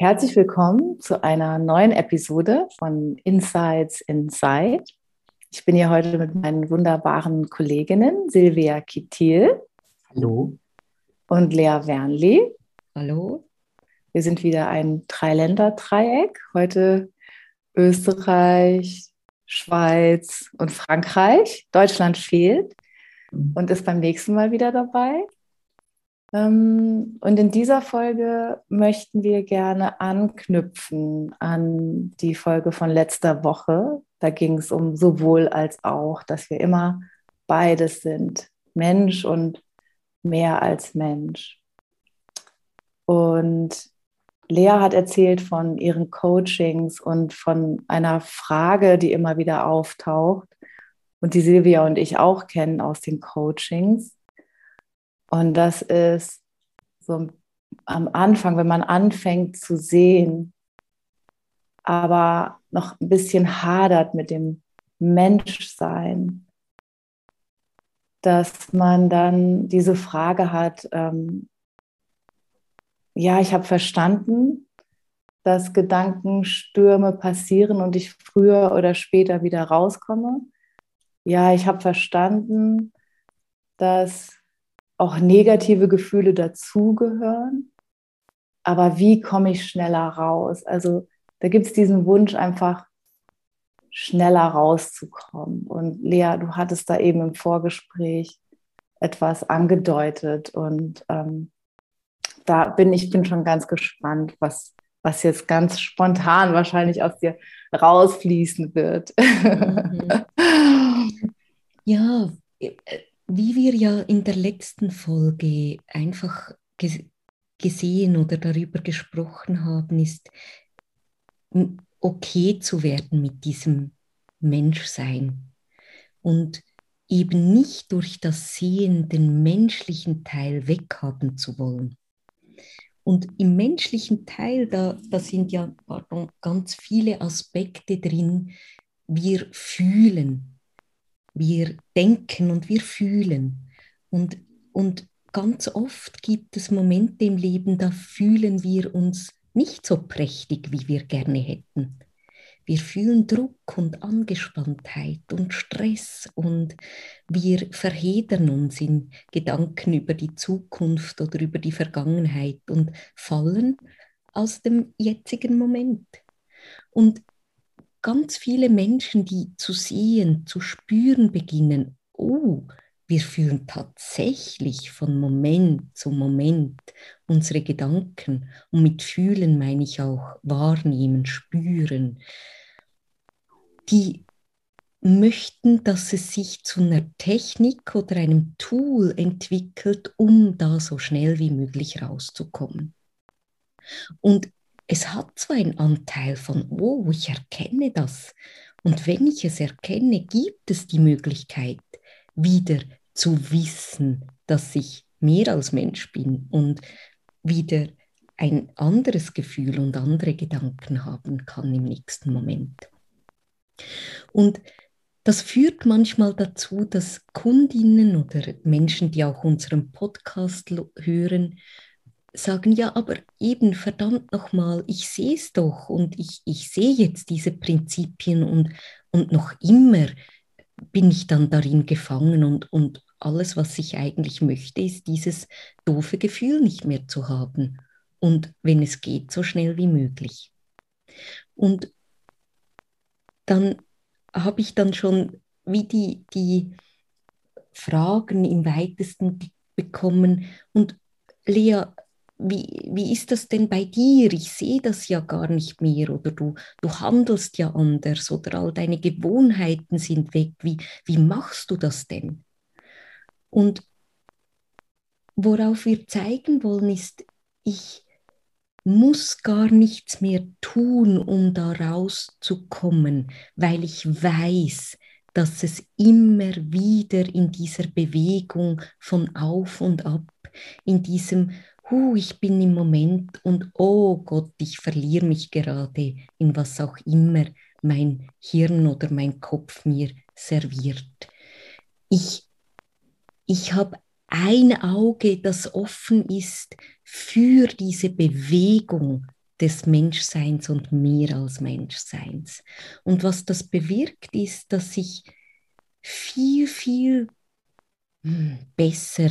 Herzlich willkommen zu einer neuen Episode von Insights Inside. Ich bin hier heute mit meinen wunderbaren Kolleginnen Silvia Kittil. Hallo. Und Lea Wernli. Hallo. Wir sind wieder ein Dreiländer-Dreieck. Heute Österreich, Schweiz und Frankreich. Deutschland fehlt mhm. und ist beim nächsten Mal wieder dabei. Ähm, und in dieser Folge möchten wir gerne anknüpfen an die Folge von letzter Woche. Da ging es um sowohl als auch, dass wir immer beides sind, Mensch und mehr als Mensch. Und Lea hat erzählt von ihren Coachings und von einer Frage, die immer wieder auftaucht und die Silvia und ich auch kennen aus den Coachings. Und das ist so am Anfang, wenn man anfängt zu sehen, aber noch ein bisschen hadert mit dem Menschsein, dass man dann diese Frage hat, ähm, ja, ich habe verstanden, dass Gedankenstürme passieren und ich früher oder später wieder rauskomme. Ja, ich habe verstanden, dass auch negative Gefühle dazugehören. Aber wie komme ich schneller raus? Also da gibt es diesen Wunsch, einfach schneller rauszukommen. Und Lea, du hattest da eben im Vorgespräch etwas angedeutet. Und ähm, da bin ich bin schon ganz gespannt, was, was jetzt ganz spontan wahrscheinlich aus dir rausfließen wird. Mhm. Ja, wie wir ja in der letzten Folge einfach gesehen oder darüber gesprochen haben, ist okay zu werden mit diesem Menschsein und eben nicht durch das Sehen den menschlichen Teil weghaben zu wollen. Und im menschlichen Teil, da, da sind ja pardon, ganz viele Aspekte drin. Wir fühlen, wir denken und wir fühlen. Und, und ganz oft gibt es Momente im Leben, da fühlen wir uns nicht so prächtig, wie wir gerne hätten. Wir fühlen Druck und Angespanntheit und Stress und wir verhedern uns in Gedanken über die Zukunft oder über die Vergangenheit und fallen aus dem jetzigen Moment. Und ganz viele Menschen, die zu sehen, zu spüren beginnen, oh, wir führen tatsächlich von Moment zu Moment unsere Gedanken. Und mit fühlen meine ich auch wahrnehmen, spüren. Die möchten, dass es sich zu einer Technik oder einem Tool entwickelt, um da so schnell wie möglich rauszukommen. Und es hat zwar einen Anteil von, oh, ich erkenne das. Und wenn ich es erkenne, gibt es die Möglichkeit, wieder zu wissen, dass ich mehr als Mensch bin und wieder ein anderes Gefühl und andere Gedanken haben kann im nächsten Moment. Und das führt manchmal dazu, dass Kundinnen oder Menschen, die auch unseren Podcast hören, sagen, ja, aber eben verdammt nochmal, ich sehe es doch und ich, ich sehe jetzt diese Prinzipien und, und noch immer bin ich dann darin gefangen und, und alles, was ich eigentlich möchte, ist dieses doofe Gefühl nicht mehr zu haben. Und wenn es geht, so schnell wie möglich. Und dann habe ich dann schon wie die, die Fragen im weitesten bekommen. Und Lea, wie, wie ist das denn bei dir? Ich sehe das ja gar nicht mehr oder du, du handelst ja anders oder all deine Gewohnheiten sind weg. Wie, wie machst du das denn? Und worauf wir zeigen wollen, ist, ich muss gar nichts mehr tun, um da rauszukommen, weil ich weiß, dass es immer wieder in dieser Bewegung von auf und ab, in diesem, hu, ich bin im Moment und oh Gott, ich verliere mich gerade in was auch immer mein Hirn oder mein Kopf mir serviert. Ich, ich habe ein Auge, das offen ist für diese Bewegung des Menschseins und mir als Menschseins. Und was das bewirkt, ist, dass ich viel, viel hm, besser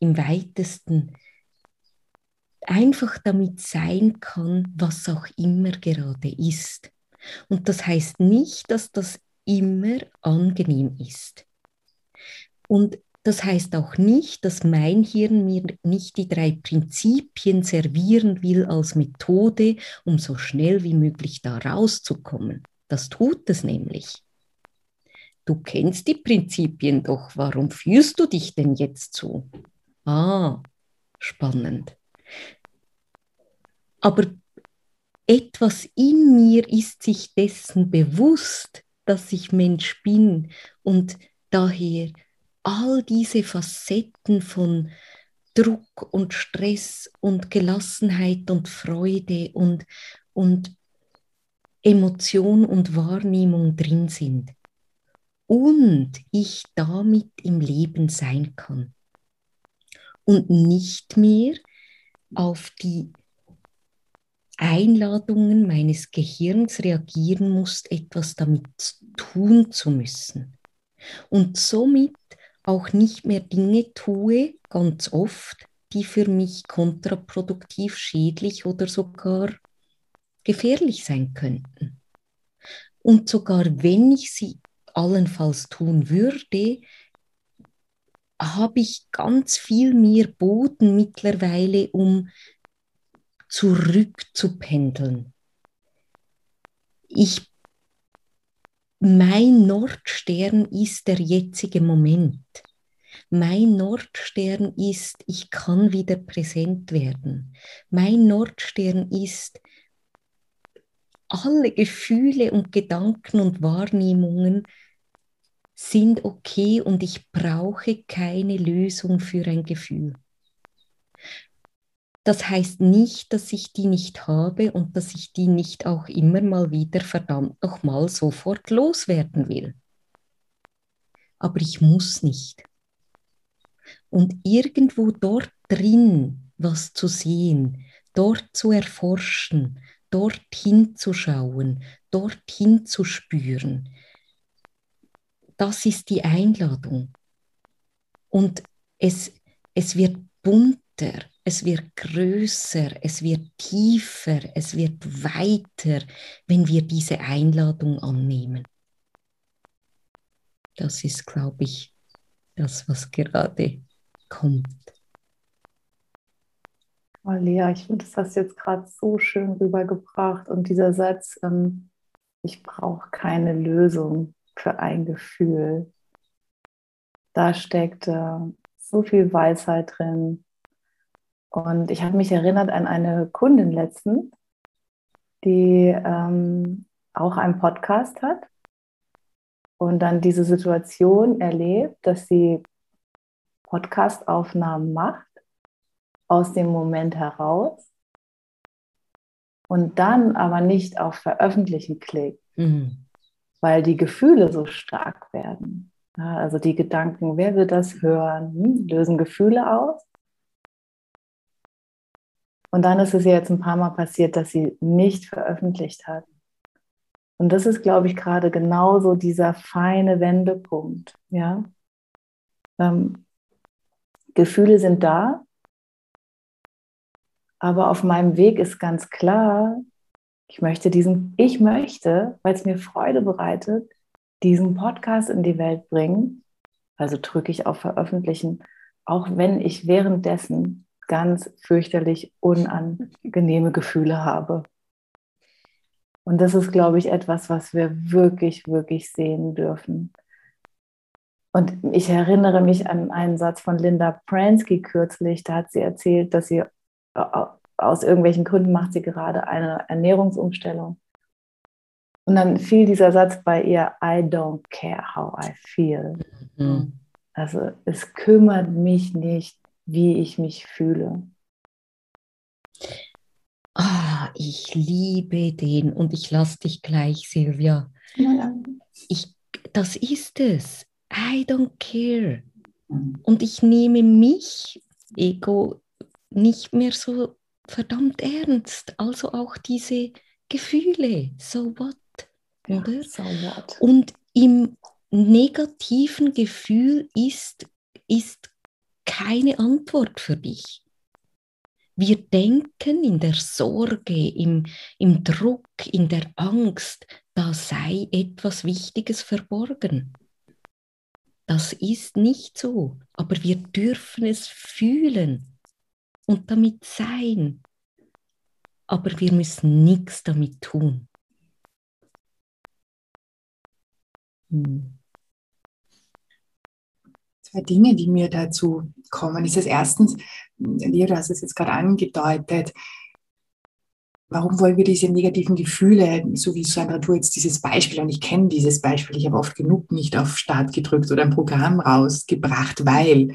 im weitesten einfach damit sein kann, was auch immer gerade ist. Und das heißt nicht, dass das immer angenehm ist. Und das heißt auch nicht, dass mein Hirn mir nicht die drei Prinzipien servieren will als Methode, um so schnell wie möglich da rauszukommen. Das tut es nämlich. Du kennst die Prinzipien doch, warum führst du dich denn jetzt so? Ah, spannend. Aber etwas in mir ist sich dessen bewusst, dass ich Mensch bin und daher all diese Facetten von Druck und Stress und Gelassenheit und Freude und, und Emotion und Wahrnehmung drin sind. Und ich damit im Leben sein kann. Und nicht mehr auf die Einladungen meines Gehirns reagieren muss, etwas damit tun zu müssen. Und somit auch nicht mehr Dinge tue, ganz oft, die für mich kontraproduktiv, schädlich oder sogar gefährlich sein könnten. Und sogar wenn ich sie allenfalls tun würde, habe ich ganz viel mehr Boden mittlerweile, um zurückzupendeln. Ich mein Nordstern ist der jetzige Moment. Mein Nordstern ist, ich kann wieder präsent werden. Mein Nordstern ist, alle Gefühle und Gedanken und Wahrnehmungen sind okay und ich brauche keine Lösung für ein Gefühl. Das heißt nicht, dass ich die nicht habe und dass ich die nicht auch immer mal wieder verdammt nochmal sofort loswerden will. Aber ich muss nicht. Und irgendwo dort drin was zu sehen, dort zu erforschen, dorthin zu schauen, dorthin zu spüren, das ist die Einladung. Und es, es wird bunter, es wird größer, es wird tiefer, es wird weiter, wenn wir diese Einladung annehmen. Das ist, glaube ich, das, was gerade kommt. Oh, Lea, ich finde, das hast du jetzt gerade so schön rübergebracht. Und dieser Satz, ähm, ich brauche keine Lösung für ein Gefühl, da steckt äh, so viel Weisheit drin, und ich habe mich erinnert an eine Kundin letztens, die ähm, auch einen Podcast hat und dann diese Situation erlebt, dass sie Podcastaufnahmen macht aus dem Moment heraus und dann aber nicht auf Veröffentlichen klickt, mhm. weil die Gefühle so stark werden. Also die Gedanken, wer wird das hören, hm, lösen Gefühle aus. Und dann ist es ja jetzt ein paar Mal passiert, dass sie nicht veröffentlicht hat. Und das ist, glaube ich, gerade genauso dieser feine Wendepunkt. Ja? Ähm, Gefühle sind da, aber auf meinem Weg ist ganz klar, ich möchte diesen, ich möchte, weil es mir Freude bereitet, diesen Podcast in die Welt bringen. Also drücke ich auf Veröffentlichen, auch wenn ich währenddessen ganz fürchterlich unangenehme Gefühle habe. Und das ist, glaube ich, etwas, was wir wirklich, wirklich sehen dürfen. Und ich erinnere mich an einen Satz von Linda Pransky kürzlich, da hat sie erzählt, dass sie äh, aus irgendwelchen Gründen macht sie gerade eine Ernährungsumstellung. Und dann fiel dieser Satz bei ihr, I don't care how I feel. Mhm. Also es kümmert mich nicht, wie ich mich fühle. Ah, ich liebe den und ich lasse dich gleich, Silvia. Ich, das ist es. I don't care. Mhm. Und ich nehme mich, Ego, nicht mehr so verdammt ernst. Also auch diese Gefühle. So what? Oder? So what? Und im negativen Gefühl ist, ist keine Antwort für dich. Wir denken in der Sorge, im, im Druck, in der Angst, da sei etwas Wichtiges verborgen. Das ist nicht so, aber wir dürfen es fühlen und damit sein. Aber wir müssen nichts damit tun. Hm. Zwei Dinge, die mir dazu kommen, ist es erstens, du hast es jetzt gerade angedeutet, warum wollen wir diese negativen Gefühle, so wie Sandra, du jetzt dieses Beispiel, und ich kenne dieses Beispiel, ich habe oft genug nicht auf Start gedrückt oder ein Programm rausgebracht, weil,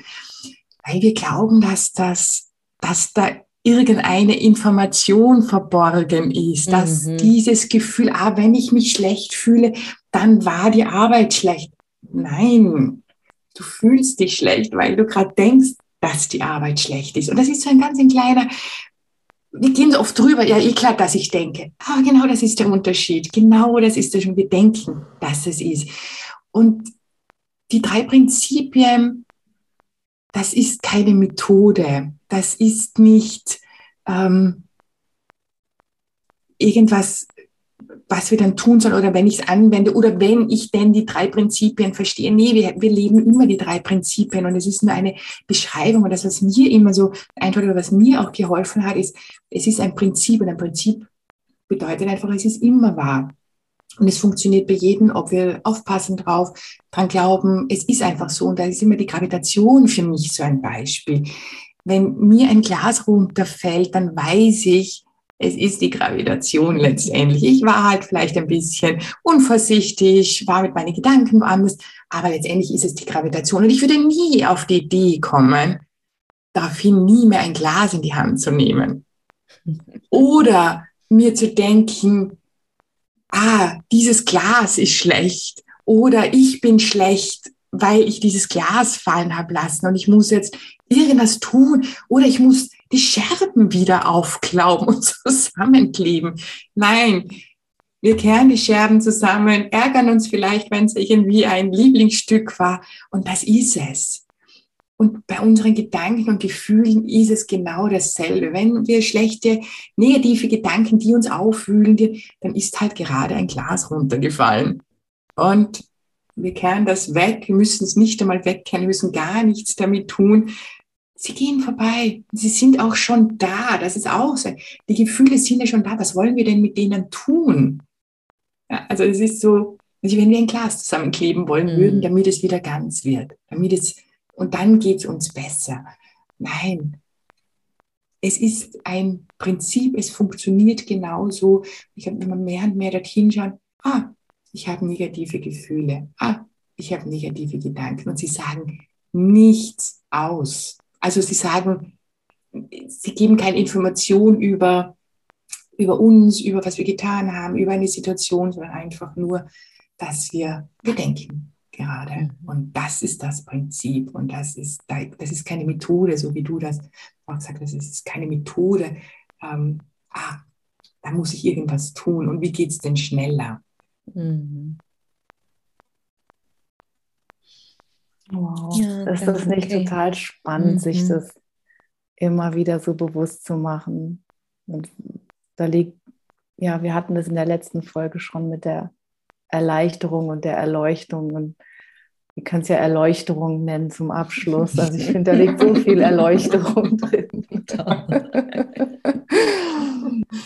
weil wir glauben, dass das, dass da irgendeine Information verborgen ist, dass mhm. dieses Gefühl, ah, wenn ich mich schlecht fühle, dann war die Arbeit schlecht. Nein, du fühlst dich schlecht, weil du gerade denkst, dass die Arbeit schlecht ist. Und das ist so ein ganz ein kleiner wir gehen oft drüber, ja, eh klar, dass ich denke. Aber genau das ist der Unterschied. Genau das ist der schon. Wir denken, dass es ist. Und die drei Prinzipien, das ist keine Methode. Das ist nicht ähm, irgendwas was wir dann tun sollen oder wenn ich es anwende oder wenn ich denn die drei Prinzipien verstehe. Nee, wir, wir leben immer die drei Prinzipien und es ist nur eine Beschreibung und das, was mir immer so einfach oder was mir auch geholfen hat, ist, es ist ein Prinzip und ein Prinzip bedeutet einfach, es ist immer wahr. Und es funktioniert bei jedem, ob wir aufpassen drauf, dran glauben. Es ist einfach so. Und da ist immer die Gravitation für mich so ein Beispiel. Wenn mir ein Glas runterfällt, dann weiß ich, es ist die Gravitation letztendlich. Ich war halt vielleicht ein bisschen unvorsichtig, war mit meinen Gedanken woanders, aber letztendlich ist es die Gravitation. Und ich würde nie auf die Idee kommen, daraufhin nie mehr ein Glas in die Hand zu nehmen. Oder mir zu denken, ah, dieses Glas ist schlecht oder ich bin schlecht, weil ich dieses Glas fallen habe lassen und ich muss jetzt irgendwas tun oder ich muss die Scherben wieder aufklauben und zusammenkleben. Nein, wir kehren die Scherben zusammen, ärgern uns vielleicht, wenn es irgendwie ein Lieblingsstück war. Und das ist es. Und bei unseren Gedanken und Gefühlen ist es genau dasselbe. Wenn wir schlechte, negative Gedanken, die uns aufwühlen, dann ist halt gerade ein Glas runtergefallen. Und wir kehren das weg, wir müssen es nicht einmal wegkehren, wir müssen gar nichts damit tun, sie gehen vorbei. Sie sind auch schon da. Das ist auch so. Die Gefühle sind ja schon da. Was wollen wir denn mit denen tun? Ja, also es ist so, wie wenn wir ein Glas zusammenkleben wollen mhm. würden, damit es wieder ganz wird. Damit es, und dann geht es uns besser. Nein. Es ist ein Prinzip, es funktioniert genauso. Ich habe immer mehr und mehr dorthin schauen, ah, ich habe negative Gefühle. Ah, ich habe negative Gedanken. Und sie sagen nichts aus. Also sie sagen, sie geben keine Information über, über uns, über was wir getan haben, über eine Situation, sondern einfach nur, dass wir, wir denken gerade. Mhm. Und das ist das Prinzip. Und das ist, das ist keine Methode, so wie du das auch gesagt hast, es ist keine Methode. Ähm, ah, da muss ich irgendwas tun. Und wie geht es denn schneller? Mhm. Wow. Ja, ist das nicht okay. total spannend, mhm. sich das immer wieder so bewusst zu machen? Und da liegt, ja, wir hatten das in der letzten Folge schon mit der Erleichterung und der Erleuchtung. Und wir können es ja Erleuchterung nennen zum Abschluss. Also ich finde, da liegt so viel Erleuchterung drin.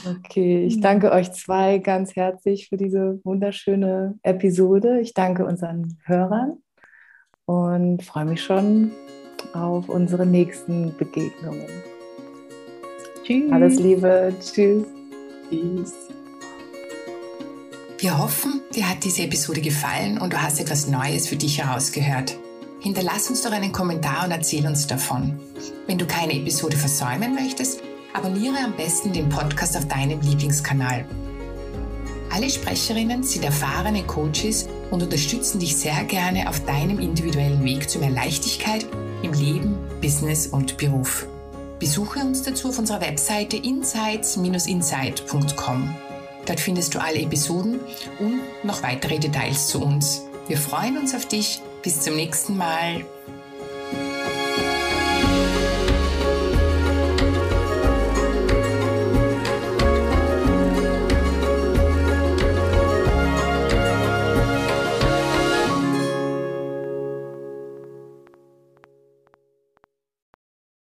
okay, ich danke euch zwei ganz herzlich für diese wunderschöne Episode. Ich danke unseren Hörern und freue mich schon auf unsere nächsten Begegnungen. Tschüss. Alles Liebe. Tschüss. Tschüss. Wir hoffen, dir hat diese Episode gefallen und du hast etwas Neues für dich herausgehört. Hinterlass uns doch einen Kommentar und erzähl uns davon. Wenn du keine Episode versäumen möchtest, abonniere am besten den Podcast auf deinem Lieblingskanal. Alle Sprecherinnen sind erfahrene Coaches und unterstützen dich sehr gerne auf deinem individuellen Weg zu mehr Leichtigkeit im Leben, Business und Beruf. Besuche uns dazu auf unserer Webseite insights-insight.com. Dort findest du alle Episoden und noch weitere Details zu uns. Wir freuen uns auf dich. Bis zum nächsten Mal.